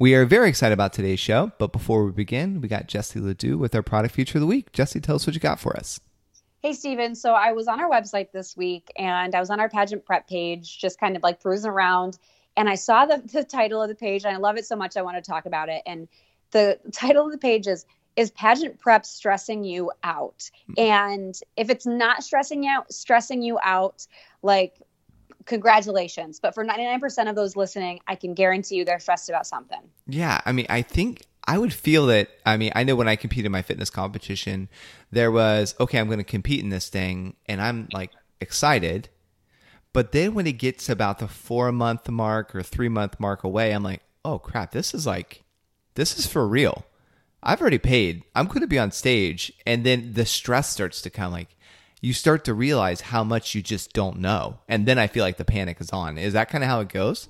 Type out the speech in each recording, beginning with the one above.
We are very excited about today's show, but before we begin, we got Jesse Ledoux with our product feature of the week. Jesse, tell us what you got for us. Hey, Stephen. So I was on our website this week and I was on our pageant prep page, just kind of like cruising around. And I saw the, the title of the page and I love it so much I want to talk about it. And the title of the page is is pageant prep stressing you out mm-hmm. and if it's not stressing you out stressing you out like congratulations but for 99% of those listening i can guarantee you they're stressed about something Yeah, I mean, I think I would feel that. I mean, I know when I competed in my fitness competition, there was okay, I'm going to compete in this thing, and I'm like excited. But then when it gets about the four month mark or three month mark away, I'm like, oh crap, this is like, this is for real. I've already paid. I'm going to be on stage, and then the stress starts to kind of like. You start to realize how much you just don't know, and then I feel like the panic is on. Is that kind of how it goes?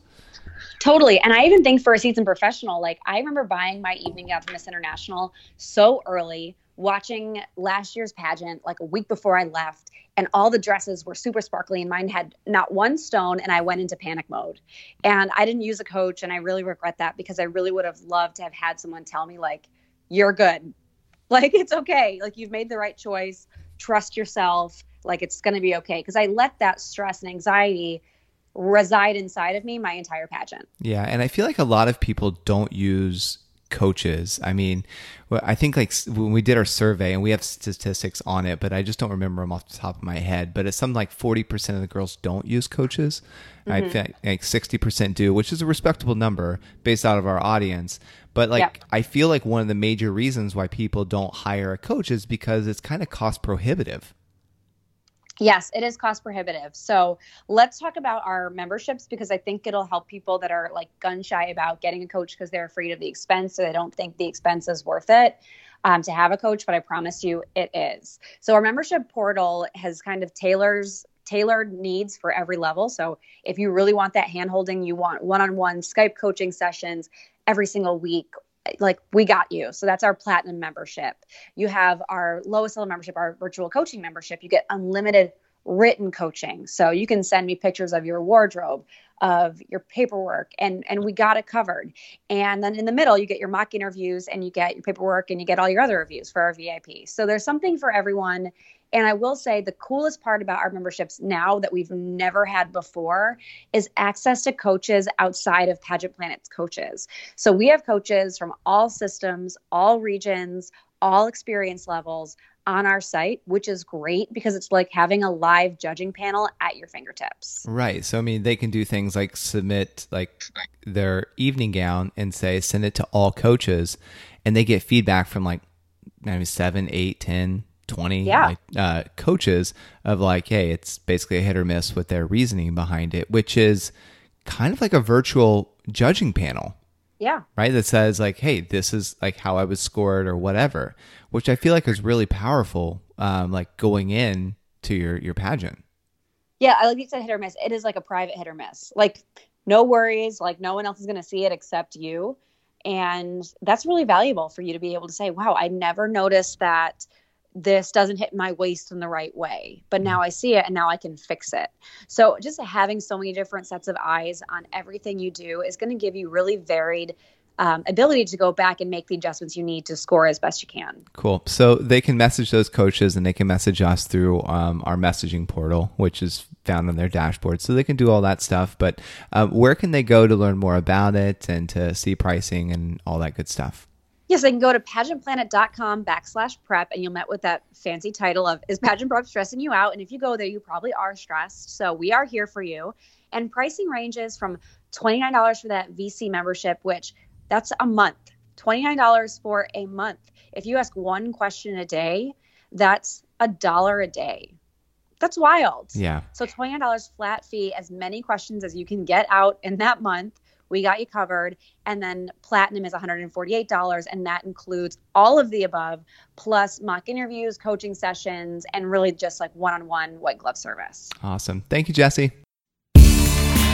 Totally. And I even think for a seasoned professional, like I remember buying my evening gown for Miss International so early, watching last year's pageant like a week before I left, and all the dresses were super sparkly, and mine had not one stone, and I went into panic mode. And I didn't use a coach, and I really regret that because I really would have loved to have had someone tell me, like, you're good. Like, it's okay. Like, you've made the right choice. Trust yourself. Like, it's going to be okay. Because I let that stress and anxiety reside inside of me my entire pageant. Yeah, and I feel like a lot of people don't use coaches. I mean, I think like when we did our survey and we have statistics on it, but I just don't remember them off the top of my head. But it's something like forty percent of the girls don't use coaches. I mm-hmm. think like sixty percent do, which is a respectable number based out of our audience. But like, Yep. I feel like one of the major reasons why people don't hire a coach is because it's kind of cost prohibitive. Yes, it is cost prohibitive. So let's talk about our memberships because I think it'll help people that are like gun shy about getting a coach because they're afraid of the expense, so they don't think the expense is worth it um, to have a coach. But I promise you, it is. So our membership portal has kind of tailors tailored needs for every level. So if you really want that hand holding, you want one on one Skype coaching sessions every single week. Like we got you. So that's our platinum membership. You have our lowest level membership, our virtual coaching membership. You get unlimited written coaching. So you can send me pictures of your wardrobe, of your paperwork, and and we got it covered. And then in the middle, you get your mock interviews and you get your paperwork and you get all your other reviews for our VIP. So there's something for everyone. And I will say the coolest part about our memberships now that we've never had before is access to coaches outside of Pageant Planet's coaches. So we have coaches from all systems, all regions, all experience levels on our site, which is great because it's like having a live judging panel at your fingertips. Right. So I mean, they can do things like submit like their evening gown and say send it to all coaches, and they get feedback from like maybe seven, eight, ten, twenty Yeah. like, uh, coaches of like, hey, it's basically a hit or miss with their reasoning behind it, which is kind of like a virtual judging panel Yeah. right? That says like, hey, this is like how I was scored or whatever, which I feel like is really powerful. Um, like going in to your your pageant. Yeah, I like you said hit or miss. It is like a private hit or miss. Like no worries, like no one else is going to see it except you. And that's really valuable for you to be able to say, "Wow, I never noticed that this doesn't hit my waist in the right way, but now I see it and now I can fix it." So, just having so many different sets of eyes on everything you do is going to give you really varied um, ability to go back and make the adjustments you need to score as best you can. Cool. So they can message those coaches and they can message us through um, our messaging portal, which is found on their dashboard. So they can do all that stuff. But um, where can they go to learn more about it and to see pricing and all that good stuff? Yes, they can go to pageantplanet.com backslash prep and you'll met with that fancy title of Is Pageant Prep Stressing You Out? And if you go there, you probably are stressed. So we are here for you. And pricing ranges from $29 for that VC membership, which that's a month. $29 for a month. If you ask one question a day, that's a dollar a day. That's wild. Yeah. So $29 flat fee, as many questions as you can get out in that month. We got you covered. And then platinum is $148, and that includes all of the above, plus mock interviews, coaching sessions, and really just like one on one white glove service. Awesome. Thank you, Jesse.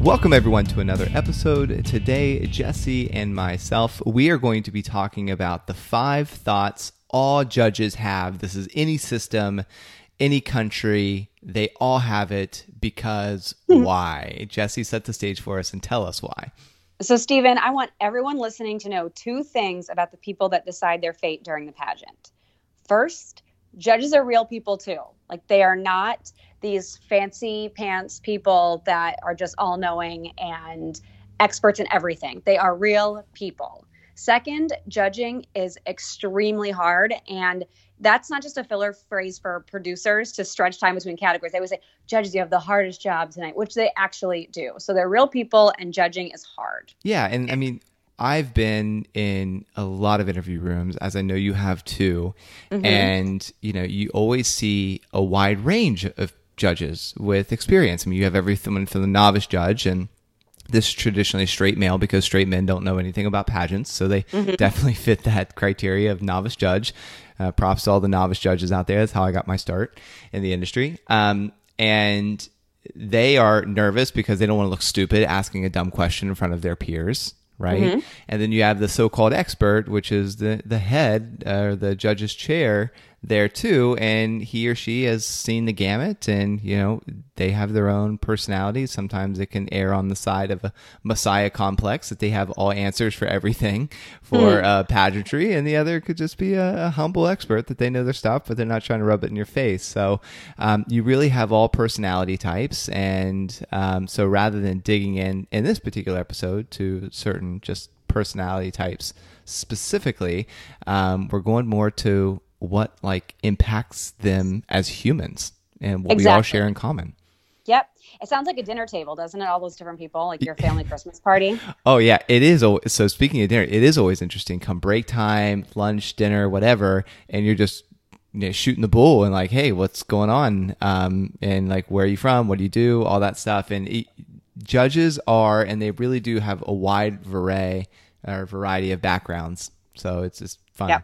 Welcome, everyone, to another episode. Today, Jesse and myself, we are going to be talking about the five thoughts all judges have. This is any system, any country, they all have it because hmm. why? Jesse, set the stage for us and tell us why. So, Stephen, I want everyone listening to know two things about the people that decide their fate during the pageant. First, judges are real people too. Like, they are not these fancy pants people that are just all knowing and experts in everything. They are real people. Second, judging is extremely hard. And that's not just a filler phrase for producers to stretch time between categories. They always say, judges, you have the hardest job tonight, which they actually do. So they're real people and judging is hard. Yeah. And I mean, I've been in a lot of interview rooms, as I know you have too. Mm-hmm. And, you know, you always see a wide range of judges with experience. I mean, you have everything from the novice judge and this is traditionally straight male because straight men don't know anything about pageants. So they mm-hmm. definitely fit that criteria of novice judge. Uh, props to all the novice judges out there. That's how I got my start in the industry. Um, and they are nervous because they don't want to look stupid asking a dumb question in front of their peers right? Mm-hmm. And then you have the so-called expert, which is the the head or uh, the judge's chair, there too and he or she has seen the gamut and you know they have their own personalities sometimes it can err on the side of a messiah complex that they have all answers for everything for mm. uh, pageantry and the other could just be a, a, humble expert that they know their stuff but they're not trying to rub it in your face so um, you really have all personality types and um, so rather than digging in in this particular episode to certain just personality types specifically um, we're going more to what like impacts them as humans and what exactly. we all share in common. Yep. It sounds like a dinner table, doesn't it? All those different people, like your family Christmas party. Oh yeah, it is. So speaking of dinner, it is always interesting. Come break time, lunch, dinner, whatever, and you're just you know, shooting the bull and like, hey, what's going on? Um, and like, where are you from? What do you do? All that stuff. And it, judges are, and they really do have a wide array or variety of backgrounds. So it's just fun. Yeah.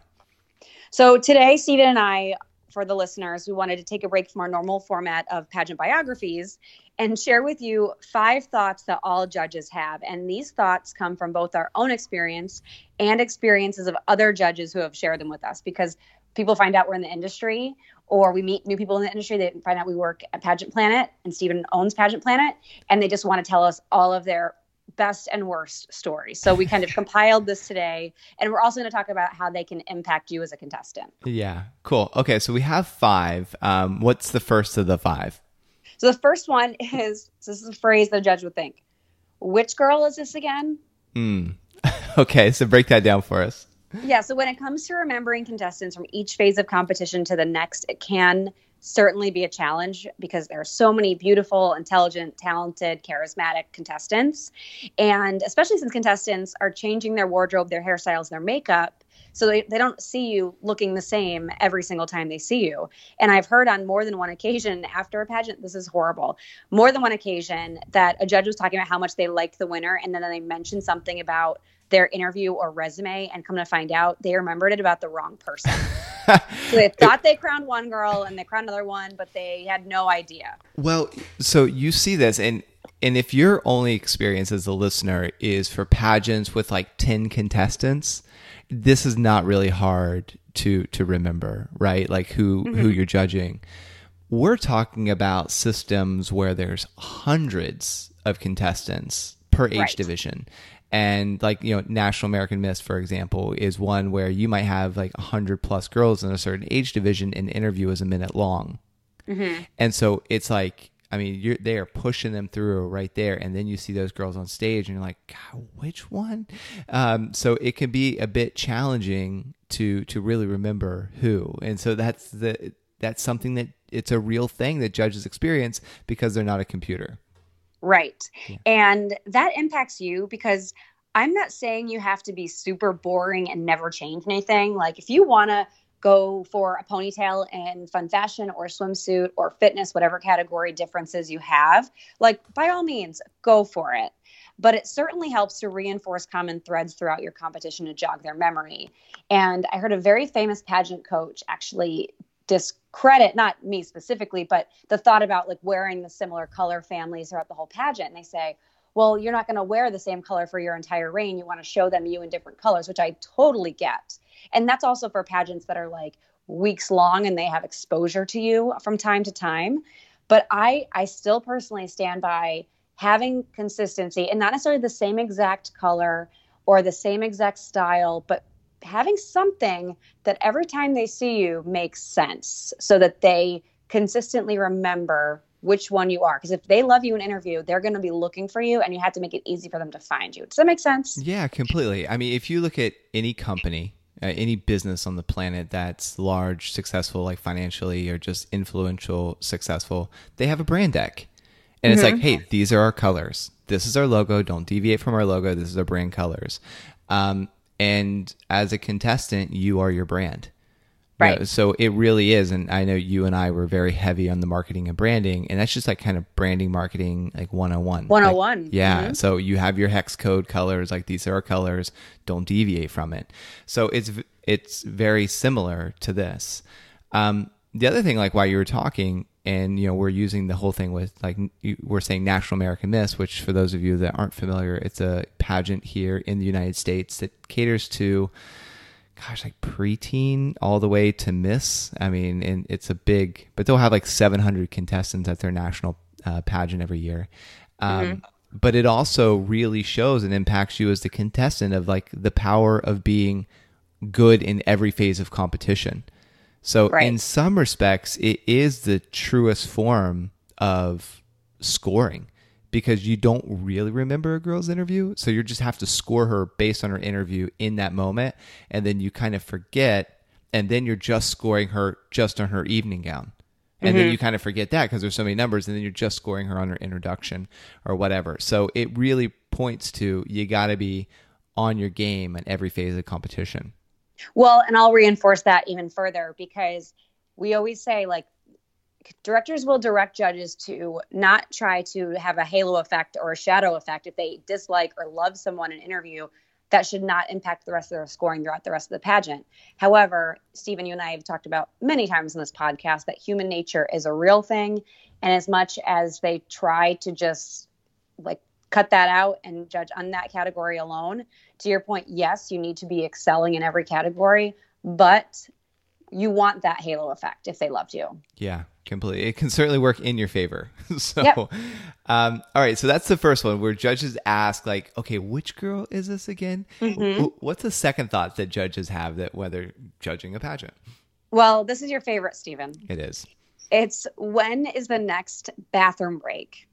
So today, Stephen and I, for the listeners, we wanted to take a break from our normal format of pageant biographies and share with you five thoughts that all judges have. And these thoughts come from both our own experience and experiences of other judges who have shared them with us because people find out we're in the industry or we meet new people in the industry. They find out we work at Pageant Planet and Stephen owns Pageant Planet and they just want to tell us all of their best and worst stories. So we kind of compiled this today, and we're also going to talk about how they can impact you as a contestant. Yeah, cool. Okay, so we have five. Um, what's the first of the five? So the first one is this is a phrase the judge would think. Which girl is this again? Hmm. okay, so break that down for us. Yeah, so when it comes to remembering contestants from each phase of competition to the next, it can certainly be a challenge because there are so many beautiful, intelligent, talented, charismatic contestants. And especially since contestants are changing their wardrobe, their hairstyles, their makeup. So they, they don't see you looking the same every single time they see you. And I've heard on more than one occasion after a pageant, this is horrible, more than one occasion that a judge was talking about how much they liked the winner. And then they mentioned something about their interview or resume and come to find out they remembered it about the wrong person. so they thought they crowned one girl and they crowned another one, but they had no idea. Well, so you see this and and if your only experience as a listener is for pageants with like 10 contestants, this is not really hard to to remember, right? Like who mm-hmm. who you're judging. We're talking about systems where there's hundreds of contestants per age right. division and like you know national american miss for example is one where you might have like 100 plus girls in a certain age division and interview is a minute long. Mm-hmm. and so it's like i mean you're they are pushing them through right there. And then you see those girls on stage and you're like God, which one? Um, so it can be a bit challenging to to really remember who. And so that's the that's something that it's a real thing that judges experience because they're not a computer Right. Yeah. And that impacts you because I'm not saying you have to be super boring and never change anything. Like if you want to go for a ponytail in fun fashion or swimsuit or fitness, whatever category differences you have, like by all means, go for it. But it certainly helps to reinforce common threads throughout your competition to jog their memory. And I heard a very famous pageant coach actually discredit not me specifically but the thought about like wearing the similar color families throughout the whole pageant and they say well, you're not going to wear the same color for your entire reign. You want to show them you in different colors, which I totally get. And that's also for pageants that are like weeks long and they have exposure to you from time to time. But I I still personally stand by having consistency and not necessarily the same exact color or the same exact style, but having something that every time they see you makes sense so that they consistently remember which one you are. Because if they love you in interview, they're going to be looking for you and you have to make it easy for them to find you. Does that make sense? Yeah, completely. I mean, if you look at any company, uh, any business on the planet that's large, successful, like financially or just influential, successful, they have a brand deck. And mm-hmm. it's like, hey, these are our colors. This is our logo. Don't deviate from our logo. This is our brand colors. Um, and as a contestant, you are your brand. Right. You know, so it really is. And I know you and I were very heavy on the marketing and branding. And that's just like kind of branding marketing, like 101. 101. Like, yeah. Mm-hmm. So you have your hex code colors, like these are our colors. Don't deviate from it. So it's, it's very similar to this. Um, the other thing, like while you were talking, and you know we're using the whole thing with like we're saying National American Miss, which for those of you that aren't familiar, it's a pageant here in the United States that caters to gosh, like preteen all the way to Miss. I mean, and it's a big, but they'll have like 700 contestants at their national uh, pageant every year. Um, mm-hmm. But it also really shows and impacts you as the contestant of like the power of being good in every phase of competition. So, right. in some respects, it is the truest form of scoring because you don't really remember a girl's interview. So you just have to score her based on her interview in that moment. And then you kind of forget. And then you're just scoring her just on her evening gown. And mm-hmm. then you kind of forget that because there's so many numbers. And then you're just scoring her on her introduction or whatever. So it really points to you got to be on your game in every phase of competition. Well, and I'll reinforce that even further because we always say, like, directors will direct judges to not try to have a halo effect or a shadow effect. If they dislike or love someone in an interview that should not impact the rest of their scoring throughout the rest of the pageant. However stephen you and i have talked about many times in this podcast that human nature is a real thing. And as much as they try to just like cut that out and judge on that category alone to your point yes you need to be excelling in every category but you want that halo effect if they loved you yeah completely. It can certainly work in your favor. so, yep. um, all right. So that's the first one where judges ask, like, okay, which girl is this again? Mm-hmm. What's the second thought that judges have that whether judging a pageant? Well, this is your favorite, Stephen. It is. It's when is the next bathroom break?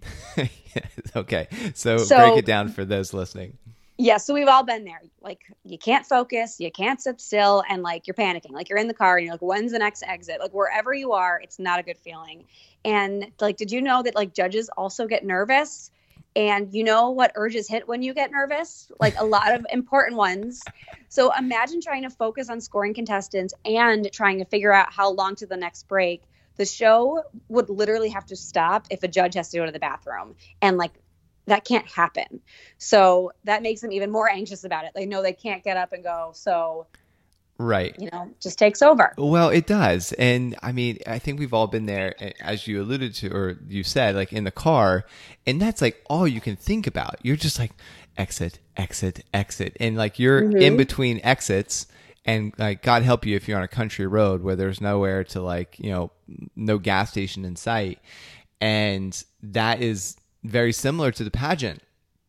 okay. So, so break it down for those listening yeah so we've all been there. Like you can't focus you can't sit still and like you're panicking. Like you're in the car and you're like when's the next exit? Like wherever you are it's not a good feeling. And like did you know that like judges also get nervous? And you know what urges hit when you get nervous? Like a lot of important ones. So imagine trying to focus on scoring contestants and trying to figure out how long to the next break. The show would literally have to stop if a judge has to go to the bathroom and like that can't happen. So that makes them even more anxious about it. They know they can't get up and go. So right you know just takes over well it does and i mean i think we've all been there as you alluded to or you said like in the car and that's like all you can think about you're just like exit exit exit and like you're mm-hmm. in between exits and like god help you if you're on a country road where there's nowhere to like you know no gas station in sight and that is very similar to the pageant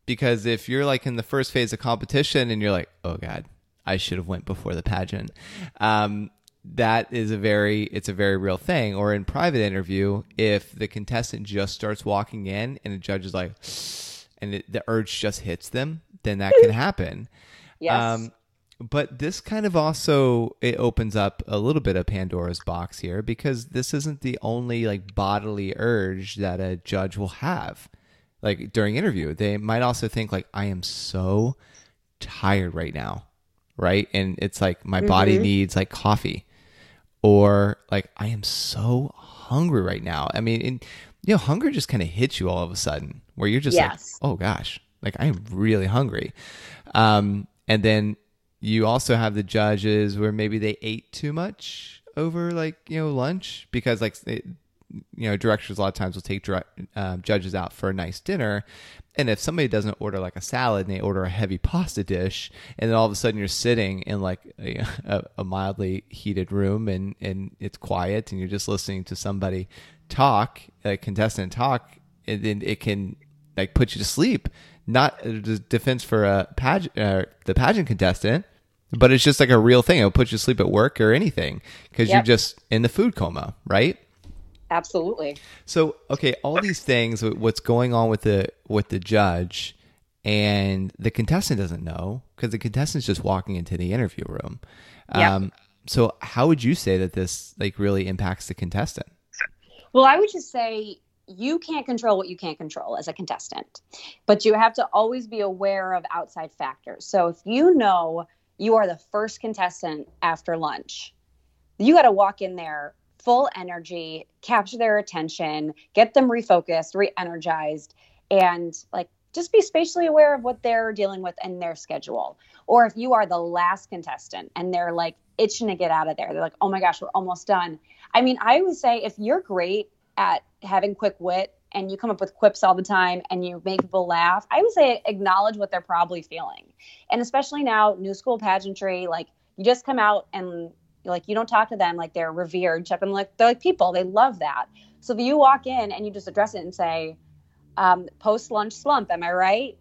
because if you're like in the first phase of competition and you're like, oh god, I should have went before the pageant. Um, that is a very it's a very real thing. Or in private interview, if the contestant just starts walking in and the judge is like, and it, the urge just hits them, then that can happen. Yes. Um, but this kind of also it opens up a little bit of Pandora's box here because this isn't the only like bodily urge that a judge will have like during interview they might also think like i am so tired right now right and it's like my mm-hmm. body needs like coffee or like i am so hungry right now i mean and, you know hunger just kind of hits you all of a sudden where you're just yes. like oh gosh like i'm really hungry um and then you also have the judges where maybe they ate too much over like you know lunch because like it, you know, directors a lot of times will take um, judges out for a nice dinner. And if somebody doesn't order like a salad and they order a heavy pasta dish, and then all of a sudden you're sitting in like a, a mildly heated room and, and it's quiet and you're just listening to somebody talk, a contestant talk, and then it can like put you to sleep. Not a defense for a pageant, uh, the pageant contestant, but it's just like a real thing. It'll put you to sleep at work or anything because Yep. you're just in the food coma, right? Absolutely. So okay, all these things, what's going on with the with the judge, and the contestant doesn't know because the contestant's just walking into the interview room. Yeah. Um, so how would you say that this like really impacts the contestant? Well, I would just say you can't control what you can't control as a contestant, but you have to always be aware of outside factors. So if you know you are the first contestant after lunch, you got to walk in there full energy, capture their attention, get them refocused, re energized, and like just be spatially aware of what they're dealing with in their schedule. Or if you are the last contestant and they're like itching to get out of there, they're like, oh my gosh, we're almost done. I mean, I would say if you're great at having quick wit and you come up with quips all the time and you make people laugh, I would say acknowledge what they're probably feeling. And especially now, new school pageantry, like you just come out and like you don't talk to them like they're revered, check them like they're like people. They love that. So if you walk in and you just address it and say, um, post lunch slump, am I right?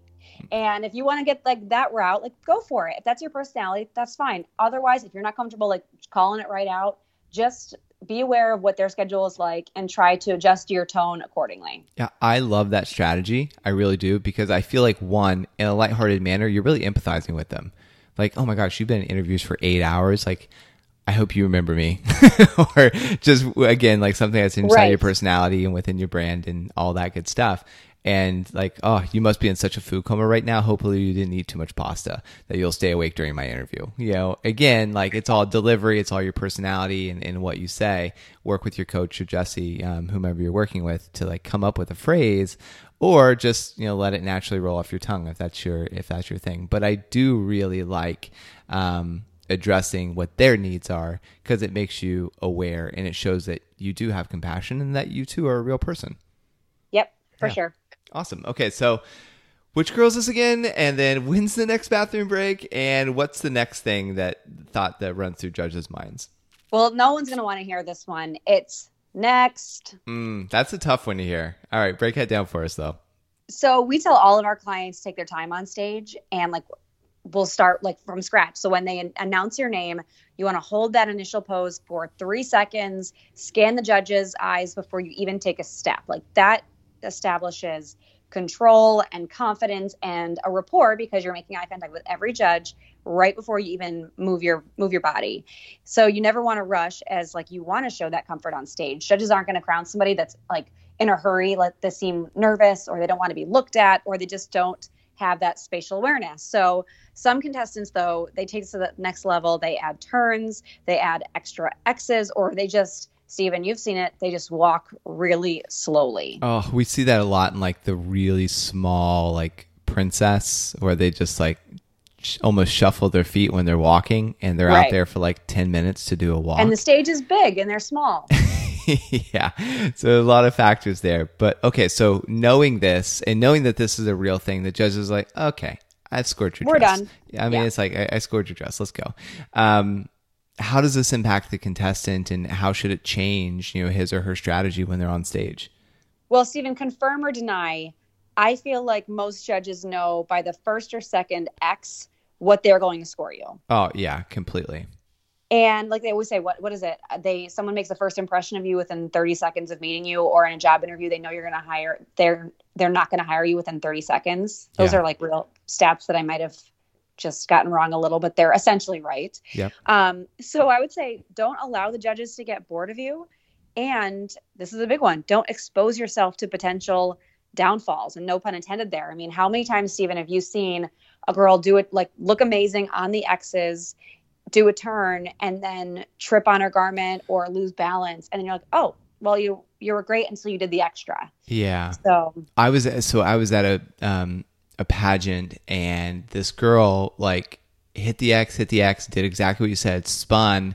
And if you want to get like that route, like go for it. If that's your personality, that's fine. Otherwise, if you're not comfortable like calling it right out, just be aware of what their schedule is like and try to adjust your tone accordingly. Yeah, I love that strategy. I really do because I feel like one, in a lighthearted manner, you're really empathizing with them. Like, oh my gosh, you've been in interviews for eight hours. Like, I hope you remember me. or just again, like something that's inside Right. your personality and within your brand and all that good stuff. And like, oh, you must be in such a food coma right now. Hopefully, you didn't eat too much pasta that you'll stay awake during my interview. You know, again, like it's all delivery, it's all your personality and, and what you say. Work with your coach or Jesse, um, whomever you're working with, to like come up with a phrase, or just you know let it naturally roll off your tongue if that's your if that's your thing. But I do really like. Um, addressing what their needs are because it makes you aware and it shows that you do have compassion and that you too are a real person. Yep, for Yeah. sure. Awesome. Okay, so which girl is this again? And then when's the next bathroom break? And what's the next thing that thought that runs through judges' minds? Well, no one's going to want to hear this one. It's next. Mm, that's a tough one to hear. All right, break that down for us though. So we tell all of our clients take their time on stage and like we'll start like from scratch. So when they an- announce your name, you want to hold that initial pose for 3 seconds, scan the judge's eyes before you even take a step. Like that establishes control and confidence and a rapport because you're making eye contact with every judge right before you even move your move your body. So you never want to rush as like you want to show that comfort on stage. Judges aren't going to crown somebody that's like in a hurry, let them seem nervous or they don't want to be looked at or they just don't have that spatial awareness. So some contestants though, they take it to the next level, they add turns, they add extra X's or they just Stephen, you've seen it, they just walk really slowly. Oh, we see that a lot in like the really small like princess where they just like sh- almost shuffle their feet when they're walking and they're out there for like 10 minutes to do a walk. And the stage is big and they're small. yeah. So a lot of factors there. But okay, so knowing this and knowing that this is a real thing, the judge is like, okay, I've scored your We're dress. done. I mean, Yeah. it's like, I, I scored your dress. Let's go. Um, how does this impact the contestant and how should it change, you know, his or her strategy when they're on stage? Well, Stephen, confirm or deny. I feel like most judges know by the first or second X what they're going to score you. Oh, yeah, completely. And like they always say, what what is it? They someone makes a first impression of you within 30 seconds of meeting you, or in a job interview, they know you're going to hire. They're they're not going to hire you within 30 seconds. Those Yeah. are like real stats that I might have just gotten wrong a little, but they're essentially right. Yep. Um, so I would say don't allow the judges to get bored of you. And this is a big one. Don't expose yourself to potential downfalls and no pun intended there. I mean, how many times, Stephen, have you seen a girl do it like look amazing on the X's, do a turn and then trip on her garment or lose balance? And then you're like, oh, well, you you were great until you did the extra. Yeah. So I was so I was at a um a pageant and this girl like hit the X, hit the X, did exactly what you said, spun.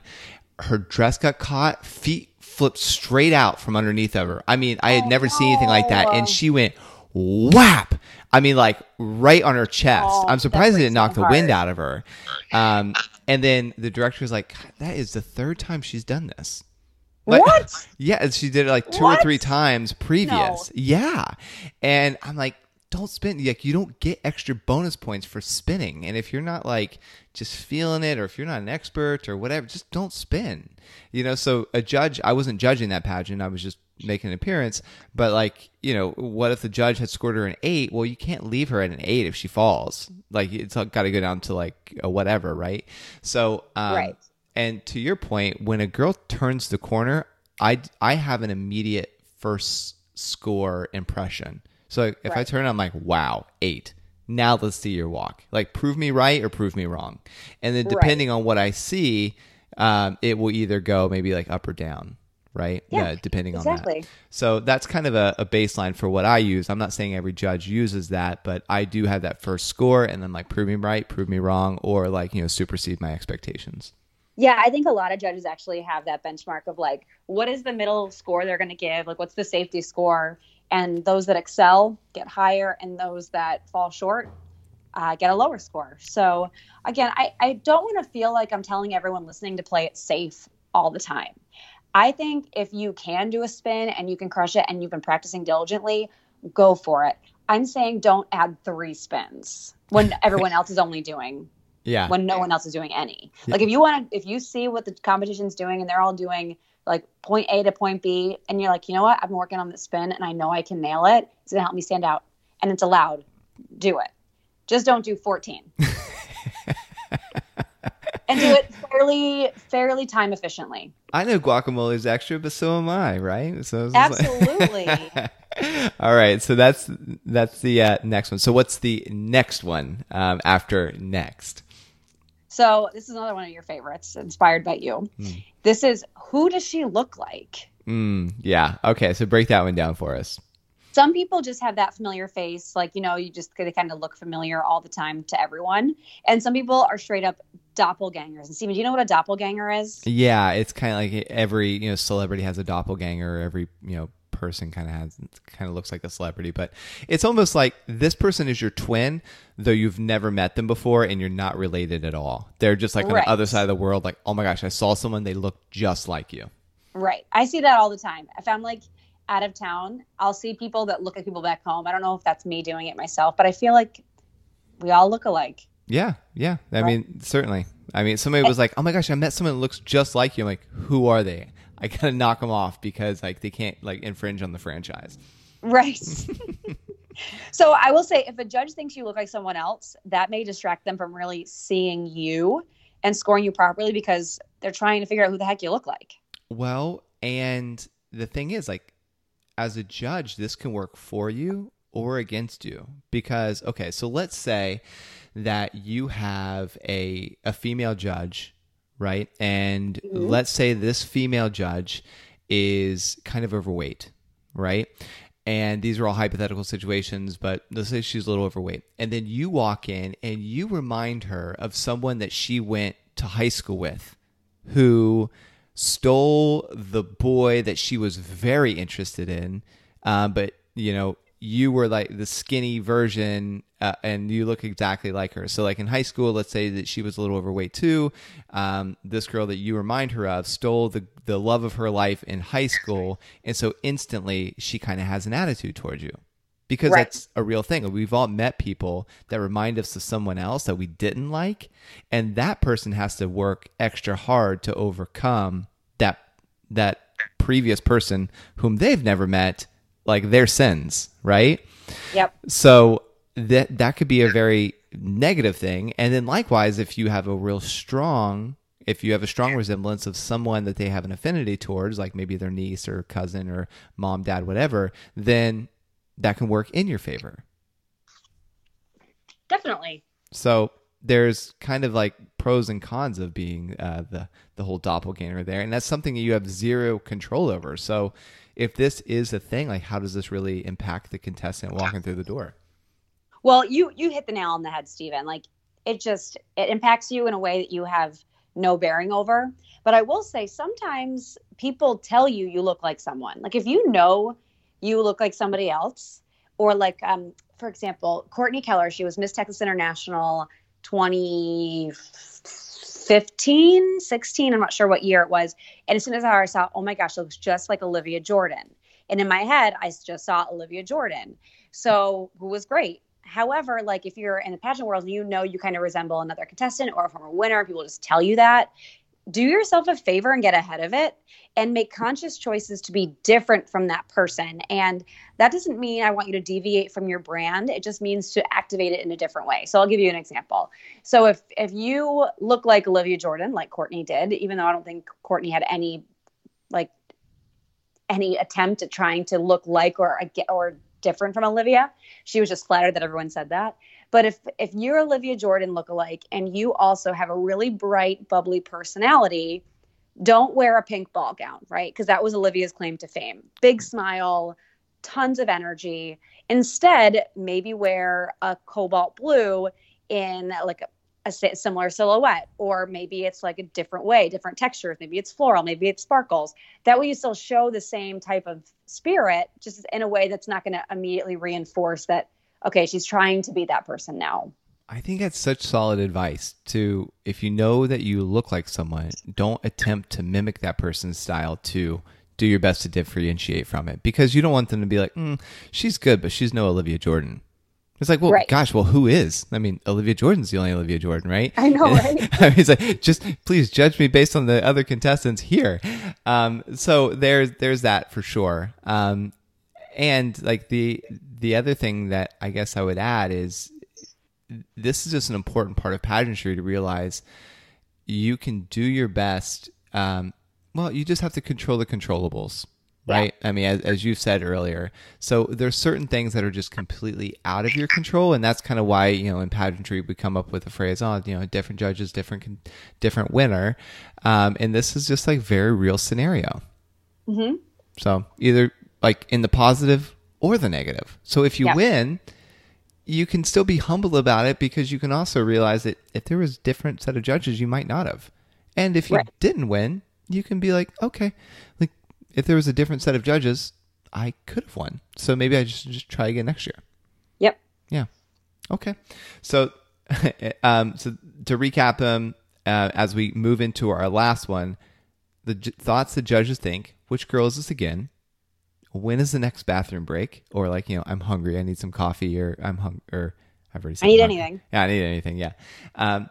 Her dress got caught, feet flipped straight out from underneath of her. I mean, I had Oh, never seen anything like that, and she went whap. I mean, like right on her chest. Oh, I'm surprised it didn't knock the wind out of her. Um, and then the director was like, "That is the third time she's done this." Like- what? Yeah, she did it like two or three times previous. Yeah, and I'm like, don't spin. Like, you don't get extra bonus points for spinning. And if you're not like just feeling it, or if you're not an expert or whatever, just don't spin. You know. So a judge, I wasn't judging that pageant. I was just making an appearance. But like, you know, what if the judge had scored her an eight? Well, you can't leave her at an eight if she falls. Like, it's got to go down to like a whatever, right? So, um, Right. and to your point, when a girl turns the corner, I I have an immediate first score impression. So if I turn, I'm like, wow, eight. Now let's see your walk. Like, prove me right or prove me wrong. And then Right. depending on what I see, um, it will either go maybe like up or down, right? Yeah, depending on that. So that's kind of a, a baseline for what I use. I'm not saying every judge uses that, but I do have that first score, and then like prove me right, prove me wrong, or like you know supersede my expectations. Yeah, I think a lot of judges actually have that benchmark of like, what is the middle score they're going to give? Like, what's the safety score? And those that excel get higher, and those that fall short uh, get a lower score. So, again, I, I don't want to feel like I'm telling everyone listening to play it safe all the time. I think if you can do a spin and you can crush it and you've been practicing diligently, go for it. I'm saying don't add three spins when everyone else is only doing Yeah. when no one else is doing any. Like if you want to, if you see what the competition's doing and they're all doing like point A to point B, and you're like, you know what, I've been working on this spin and I know I can nail it. It's gonna help me stand out, and it's allowed. Do it. Just don't do 14. and do it fairly, fairly time efficiently. I know guacamole is extra, but so am I, right? So like- Absolutely. All right, so that's that's the uh, next one. So what's the next one um, after next? So this is another one of your favorites, inspired by you. This is who does she look like? Mm, yeah. Okay, so break that one down for us. some people just have that familiar face like you know you just they kind of look familiar all the time to everyone and some people are straight up doppelgangers and Stephen, do you know what a doppelganger is Yeah, it's kind of like every you know celebrity has a doppelganger. Every you know person kind of has kind of looks like a celebrity, but it's almost like this person is your twin, though you've never met them before and you're not related at all. They're just like on the other side of the world. Like, oh my gosh, I saw someone. They look just like you. right i see that all the time if i'm like out of town i'll see people that look like people back home i don't know if that's me doing it myself but i feel like we all look alike Yeah, yeah. I mean, certainly. I mean, somebody was like, "Oh my gosh, I met someone that looks just like you." I'm like, "Who are they?" I gotta knock them off because like they can't like infringe on the franchise. Right. so I will say, if a judge thinks you look like someone else, that may distract them from really seeing you and scoring you properly because they're trying to figure out who the heck you look like. Well, and the thing is, like, as a judge, this can work for you or against you because okay, so let's say that you have a a female judge, right? And let's say this female judge is kind of overweight, right? And these are all hypothetical situations, but let's say she's a little overweight. And then you walk in and you remind her of someone that she went to high school with who stole the boy that she was very interested in, um, but you know you were like the skinny version, uh, and you look exactly like her. So like in high school, let's say that she was a little overweight too. Um, this girl that you remind her of stole the the love of her life in high school, and so instantly she kind of has an attitude towards you because Right. that's a real thing. We've all met people that remind us of someone else that we didn't like, and that person has to work extra hard to overcome that that previous person whom they've never met, like their sins, right? Yep. So that that could be a very negative thing. And then likewise, if you have a real strong if you have a strong resemblance of someone that they have an affinity towards, like maybe their niece or cousin or mom, dad, whatever, then that can work in your favor. Definitely. So there's kind of like pros and cons of being uh, the the whole doppelganger there, and that's something that you have zero control over. So if this is a thing, like how does this really impact the contestant walking through the door? Well, you you hit the nail on the head, Stephen. Like it just it impacts you in a way that you have no bearing over. But I will say sometimes people tell you you look like someone. Like if you know you look like somebody else, or like um, for example, Courtney Keller, she was Miss Texas International 2015, 16, I'm not sure what year it was. And as soon as I saw, oh my gosh, looks just like Olivia Jordan. And in my head, I just saw Olivia Jordan. So who was great. However, like if you're in the pageant world, you know you kind of resemble another contestant or a former winner, people just tell you that. Do yourself a favor and get ahead of it and make conscious choices to be different from that person. And that doesn't mean I want you to deviate from your brand. It just means to activate it in a different way. So I'll give you an example. So if if you look like Olivia Jordan, like Courtney did, even though I don't think Courtney had any like any attempt at trying to look like or or different from Olivia. She was just flattered that everyone said that. But if if you're Olivia Jordan lookalike and you also have a really bright, bubbly personality, don't wear a pink ball gown, right? Because that was Olivia's claim to fame. Big smile, tons of energy. Instead, maybe wear a cobalt blue in like a a similar silhouette or maybe it's like a different way different textures maybe it's floral maybe it sparkles that way you still show the same type of spirit just in a way that's not going to immediately reinforce that okay she's trying to be that person now I think that's such solid advice to if you know that you look like someone, don't attempt to mimic that person's style to do your best to differentiate from it because you don't want them to be like, mm, she's good, but she's no Olivia Jordan. It's like, well, right. gosh, well, who is? I mean, Olivia Jordan's the only Olivia Jordan, right? I know, right? I mean, it's like, just please judge me based on the other contestants here. Um, so there's there's that for sure. Um, and like the the other thing that I guess I would add is this is just an important part of pageantry to realize you can do your best. Um, well, you just have to control the controllables right? Yeah. I mean, as, as you said earlier. So there's certain things that are just completely out of your control, and that's kind of why you know in pageantry we come up with the phrase, "Oh, you know, different judges, different different winner," um, and this is just like very real scenario. Mm-hmm. So either like in the positive or the negative. So if you yeah. win. You can still be humble about it because you can also realize that if there was a different set of judges, you might not have. And if you right. didn't win, you can be like, okay, like if there was a different set of judges, I could have won. So maybe I just just try again next year. Yep. Yeah. Okay. So, um, so to recap them uh, as we move into our last one, the j- thoughts the judges think. Which girl is this again? When is the next bathroom break? Or like you know, I'm hungry. I need some coffee. Or I'm hungry. Or I've already. Said I need anything. Yeah, I need anything. Yeah. Um,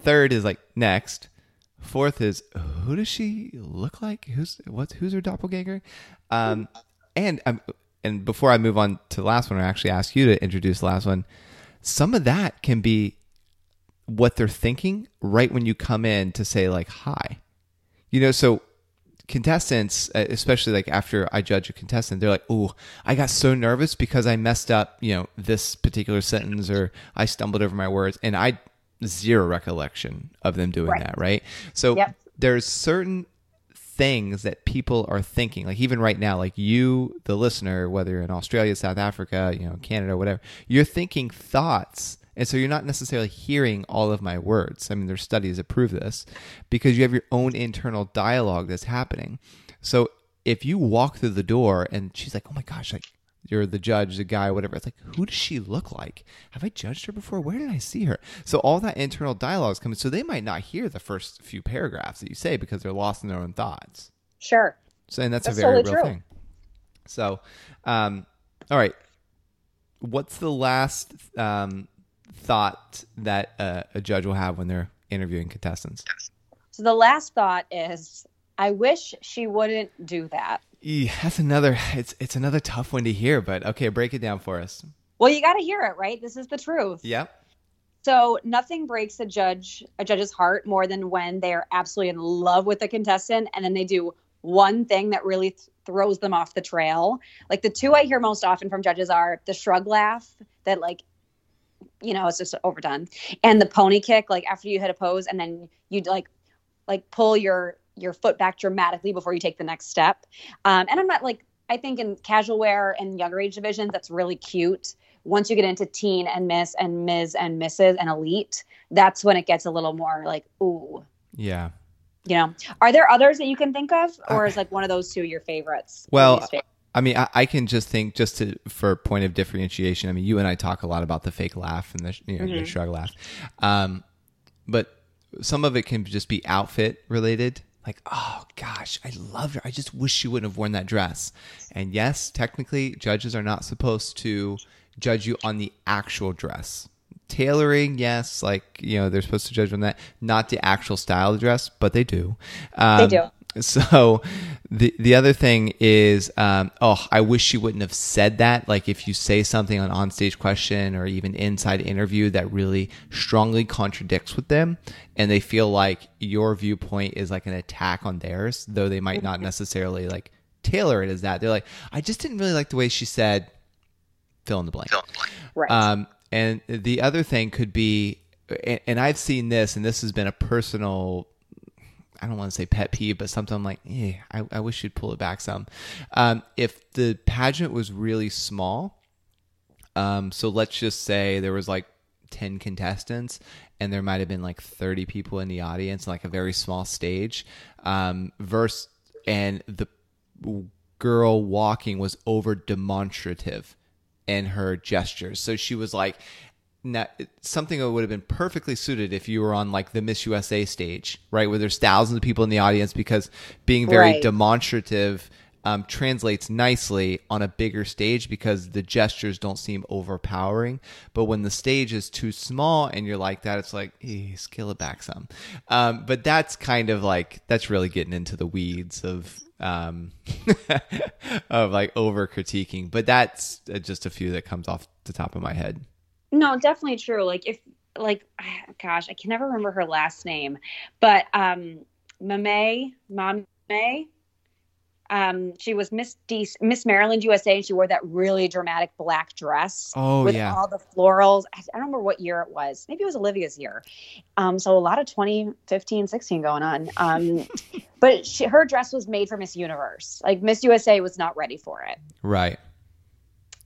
third is like next. Fourth is who does she look like? Who's what's who's her doppelganger? Um, and um, and before I move on to the last one, I actually ask you to introduce the last one. Some of that can be what they're thinking right when you come in to say like hi. You know, so contestants, uh, especially like after I judge a contestant, they're like, "Oh, I got so nervous because I messed up, you know, this particular sentence or I stumbled over my words." And I zero recollection of them doing right. that, right? So yep. there's certain things that people are thinking, like even right now, like you, the listener, whether you're in Australia, South Africa, you know, Canada, whatever, you're thinking thoughts. And so you're not necessarily hearing all of my words. I mean, there's studies that prove this because you have your own internal dialogue that's happening. So if you walk through the door and she's like, oh my gosh, like you're the judge, the guy, whatever. It's like, who does she look like? Have I judged her before? Where did I see her? So all that internal dialogue is coming. So they might not hear the first few paragraphs that you say because they're lost in their own thoughts. Sure. So and that's, that's a very totally real true. thing. So, um, all right. What's the last um, thought that uh, a judge will have when they're interviewing contestants? So the last thought is, I wish she wouldn't do that. Yeah, that's another. It's it's another tough one to hear, but okay, break it down for us. Well, you got to hear it, right? This is the truth. Yep. So nothing breaks a judge a judge's heart more than when they're absolutely in love with a contestant and then they do one thing that really th- throws them off the trail. Like the two I hear most often from judges are the shrug laugh that like you know, it's just overdone. And the pony kick like after you hit a pose and then you like like pull your your foot back dramatically before you take the next step. Um, and I'm not like I think in casual wear and younger age divisions, that's really cute. Once you get into teen and miss and Ms. and Mrs. and elite, that's when it gets a little more like, ooh, Yeah. You know, are there others that you can think of, or is like one of those two your favorites? Well, Your least favorite? I mean, I, I can just think just to for point of differentiation. I mean, you and I talk a lot about the fake laugh and the you know, the shrug laugh, um, but some of it can just be outfit related. Like, oh gosh, I love her. I just wish she wouldn't have worn that dress. And yes, technically, judges are not supposed to judge you on the actual dress. Tailoring, yes, like you know, they're supposed to judge on that, not the actual style of dress, but they do. Um, do. So the the other thing is, um, oh, I wish she wouldn't have said that. Like if you say something on onstage question or even inside interview that really strongly contradicts with them, and they feel like your viewpoint is like an attack on theirs, though they might not necessarily like tailor it as that. They're like, I just didn't really like the way she said, fill in the blank. right? Um, and the other thing could be, and, and I've seen this, and this has been a personal, I don't want to say pet peeve, but something like, eh, I, I wish you'd pull it back some. Um, if the pageant was really small, um, so let's just say there was like 10 contestants and there might have been like 30 people in the audience, like a very small stage, um, verse, and the girl walking was over demonstrative in her gestures. So she was like, now, something that would have been perfectly suited if you were on like the Miss USA stage, right, where there's thousands of people in the audience, because being very Right. demonstrative um, translates nicely on a bigger stage because the gestures don't seem overpowering. But when the stage is too small and you're like that, it's like, eh, scale it back some. Um, but that's kind of like that's really getting into the weeds of um, of like over critiquing. But that's uh, just a few that comes off the top of my head. No, definitely true. Like if like gosh, I can never remember her last name, but um Mame, Mame, um, she was Miss D- Miss Maryland USA, and she wore that really dramatic black dress Oh, with yeah. all the florals. I I don't remember what year it was. Maybe it was Olivia's year. Um, so a lot of 2015, 16 going on. Um, but she, her dress was made for Miss Universe. Like Miss USA was not ready for it. Right.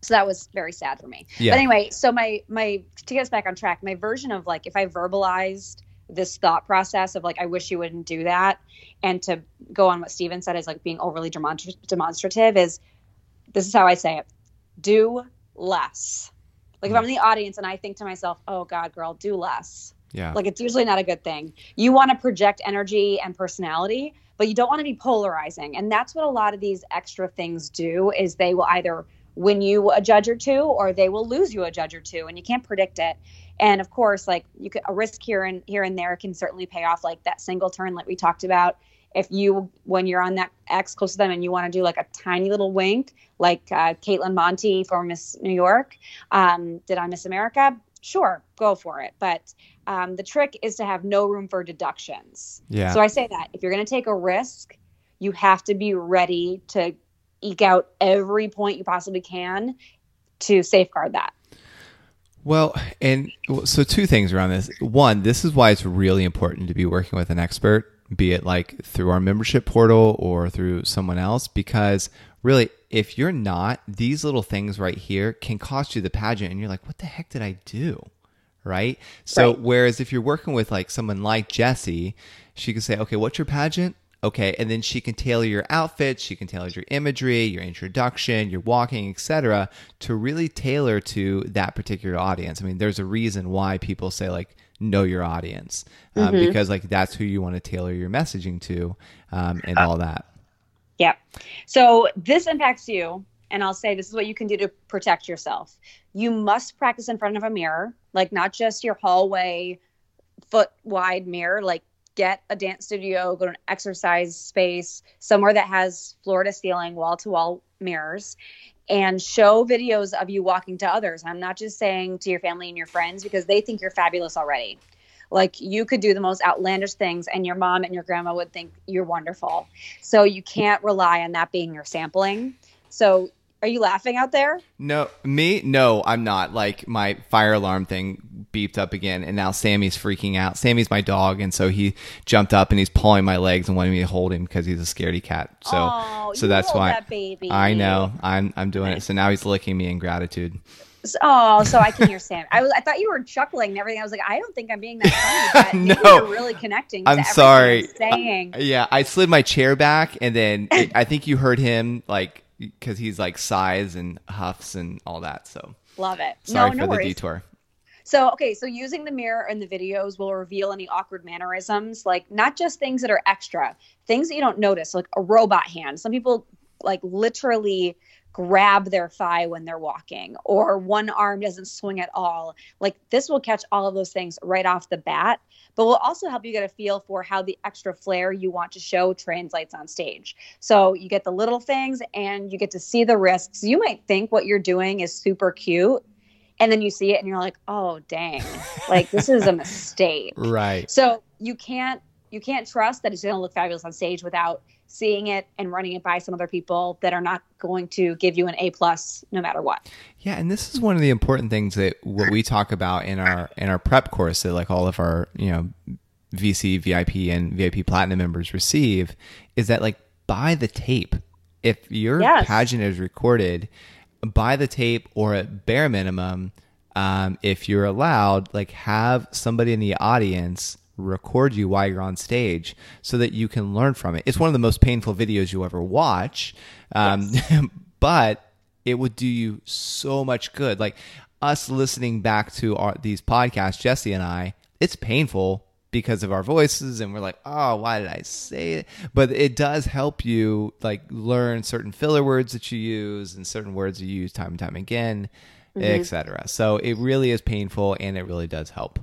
So that was very sad for me. Yeah. But anyway, so my my to get us back on track, my version of like if I verbalized this thought process of like I wish you wouldn't do that, and to go on what Stephen said is like being overly demonstra- demonstrative is this is how I say it: do less. Like if I'm in the audience and I think to myself, "Oh God, girl, do less." Yeah. Like it's usually not a good thing. You want to project energy and personality, but you don't want to be polarizing. And that's what a lot of these extra things do is they will either win you a judge or two or they will lose you a judge or two and you can't predict it. And of course, like you could a risk here and here and there can certainly pay off like that single turn like we talked about. If you when you're on that X close to them and you want to do like a tiny little wink, like uh, Kaitlin Monte for Miss New York um, did on Miss America, sure, go for it. But um, the trick is to have no room for deductions. Yeah. So I say that if you're going to take a risk, you have to be ready to eke out every point you possibly can to safeguard that. Well, and so two things around this. One, this is why it's really important to be working with an expert, be it like through our membership portal or through someone else, because really, if you're not, these little things right here can cost you the pageant, and you're like, what the heck did I do? Right. So, Right. whereas if you're working with like someone like Jesse, she can say, okay, what's your pageant? Okay, and then she can tailor your outfit, she can tailor your imagery, your introduction, your walking, etc., to really tailor to that particular audience. I mean, there's a reason why people say like know your audience um, because like that's who you want to tailor your messaging to um, and all that. Yeah. So this impacts you. And I'll say this is what you can do to protect yourself. You must practice in front of a mirror, like not just your hallway foot wide mirror, like get a dance studio, go to an exercise space, somewhere that has floor to ceiling, wall to wall mirrors, and show videos of you walking to others. I'm not just saying to your family and your friends because they think you're fabulous already. Like you could do the most outlandish things, and your mom and your grandma would think you're wonderful. So you can't rely on that being your sampling. So are you laughing out there? No, me? No, I'm not. Like my fire alarm thing beeped up again, and now Sammy's freaking out. Sammy's my dog, and so he jumped up and he's pulling my legs and wanting me to hold him because he's a scaredy cat. So, Oh, so that's why that baby. I know I'm I'm doing it. So now he's licking me in gratitude. Oh, so I can hear Sam. I was I thought you were chuckling and everything. I was like, I don't think I'm being that funny. But No. you're really connecting. I'm sorry. I'm saying. Yeah, I slid my chair back, and then it, I think you heard him like because he's like sighs and huffs and all that. So Love it. sorry no, no for the worries. detour. So, okay, so using the mirror in the videos will reveal any awkward mannerisms, like not just things that are extra, things that you don't notice, like a robot hand. Some people like literally grab their thigh when they're walking, or one arm doesn't swing at all. Like this will catch all of those things right off the bat, but we'll also help you get a feel for how the extra flair you want to show translates on stage. So you get the little things and you get to see the risks. You might think what you're doing is super cute and then you see it and you're like oh dang like this is a mistake Right. so you can't you can't trust that it's going to look fabulous on stage without seeing it and running it by some other people that are not going to give you an a plus no matter what Yeah, and this is one of the important things that what we talk about in our in our prep course that like all of our you know VC, VIP, and VIP Platinum members receive is that like buy the tape. If your Yes. pageant is recorded, buy the tape, or at bare minimum, um, if you're allowed, like have somebody in the audience record you while you're on stage so that you can learn from it. It's one of the most painful videos you'll ever watch, um, but it would do you so much good. Like us listening back to our, these podcasts, Jesse and I, it's painful because of our voices and we're like, "Oh, why did I say it?" But it does help you like learn certain filler words that you use and certain words you use time and time again, etc. So it really is painful and it really does help.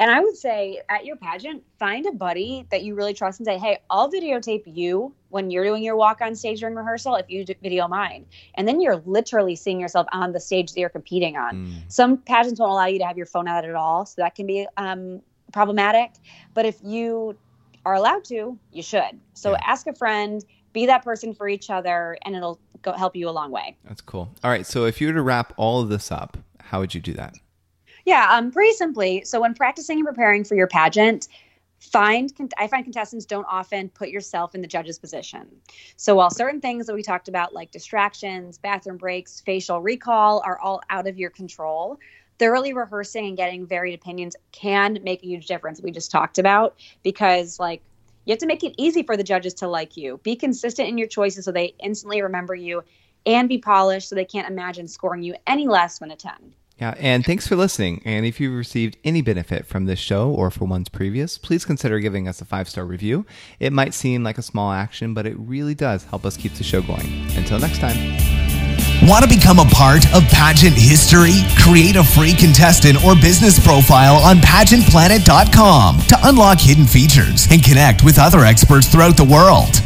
And i would say at your pageant find a buddy that you really trust and say hey i'll videotape you when you're doing your walk on stage during rehearsal if you video mine and then you're literally seeing yourself on the stage that you're competing on Mm. Some pageants won't allow you to have your phone out at all, so that can be um, problematic. But if you are allowed to, you should. So Yeah. ask a friend, be that person for each other, and it'll go help you a long way. That's cool. All right, so if you were to wrap all of this up, how would you do that? Yeah, um, pretty simply. So when practicing and preparing for your pageant, find I find contestants don't often put yourself in the judge's position. So while certain things that we talked about, like distractions, bathroom breaks, facial recall, are all out of your control, thoroughly rehearsing and getting varied opinions can make a huge difference. We just talked about because like you have to make it easy for the judges to like you. Be consistent in your choices so they instantly remember you, and be polished so they can't imagine scoring you any less than a ten. Yeah, and thanks for listening. And if you've received any benefit from this show or from ones previous, please consider giving us a five star review. It might seem like a small action, but it really does help us keep the show going. Until next time. Want to become a part of pageant history? Create a free contestant or business profile on pageantplanet.com to unlock hidden features and connect with other experts throughout the world.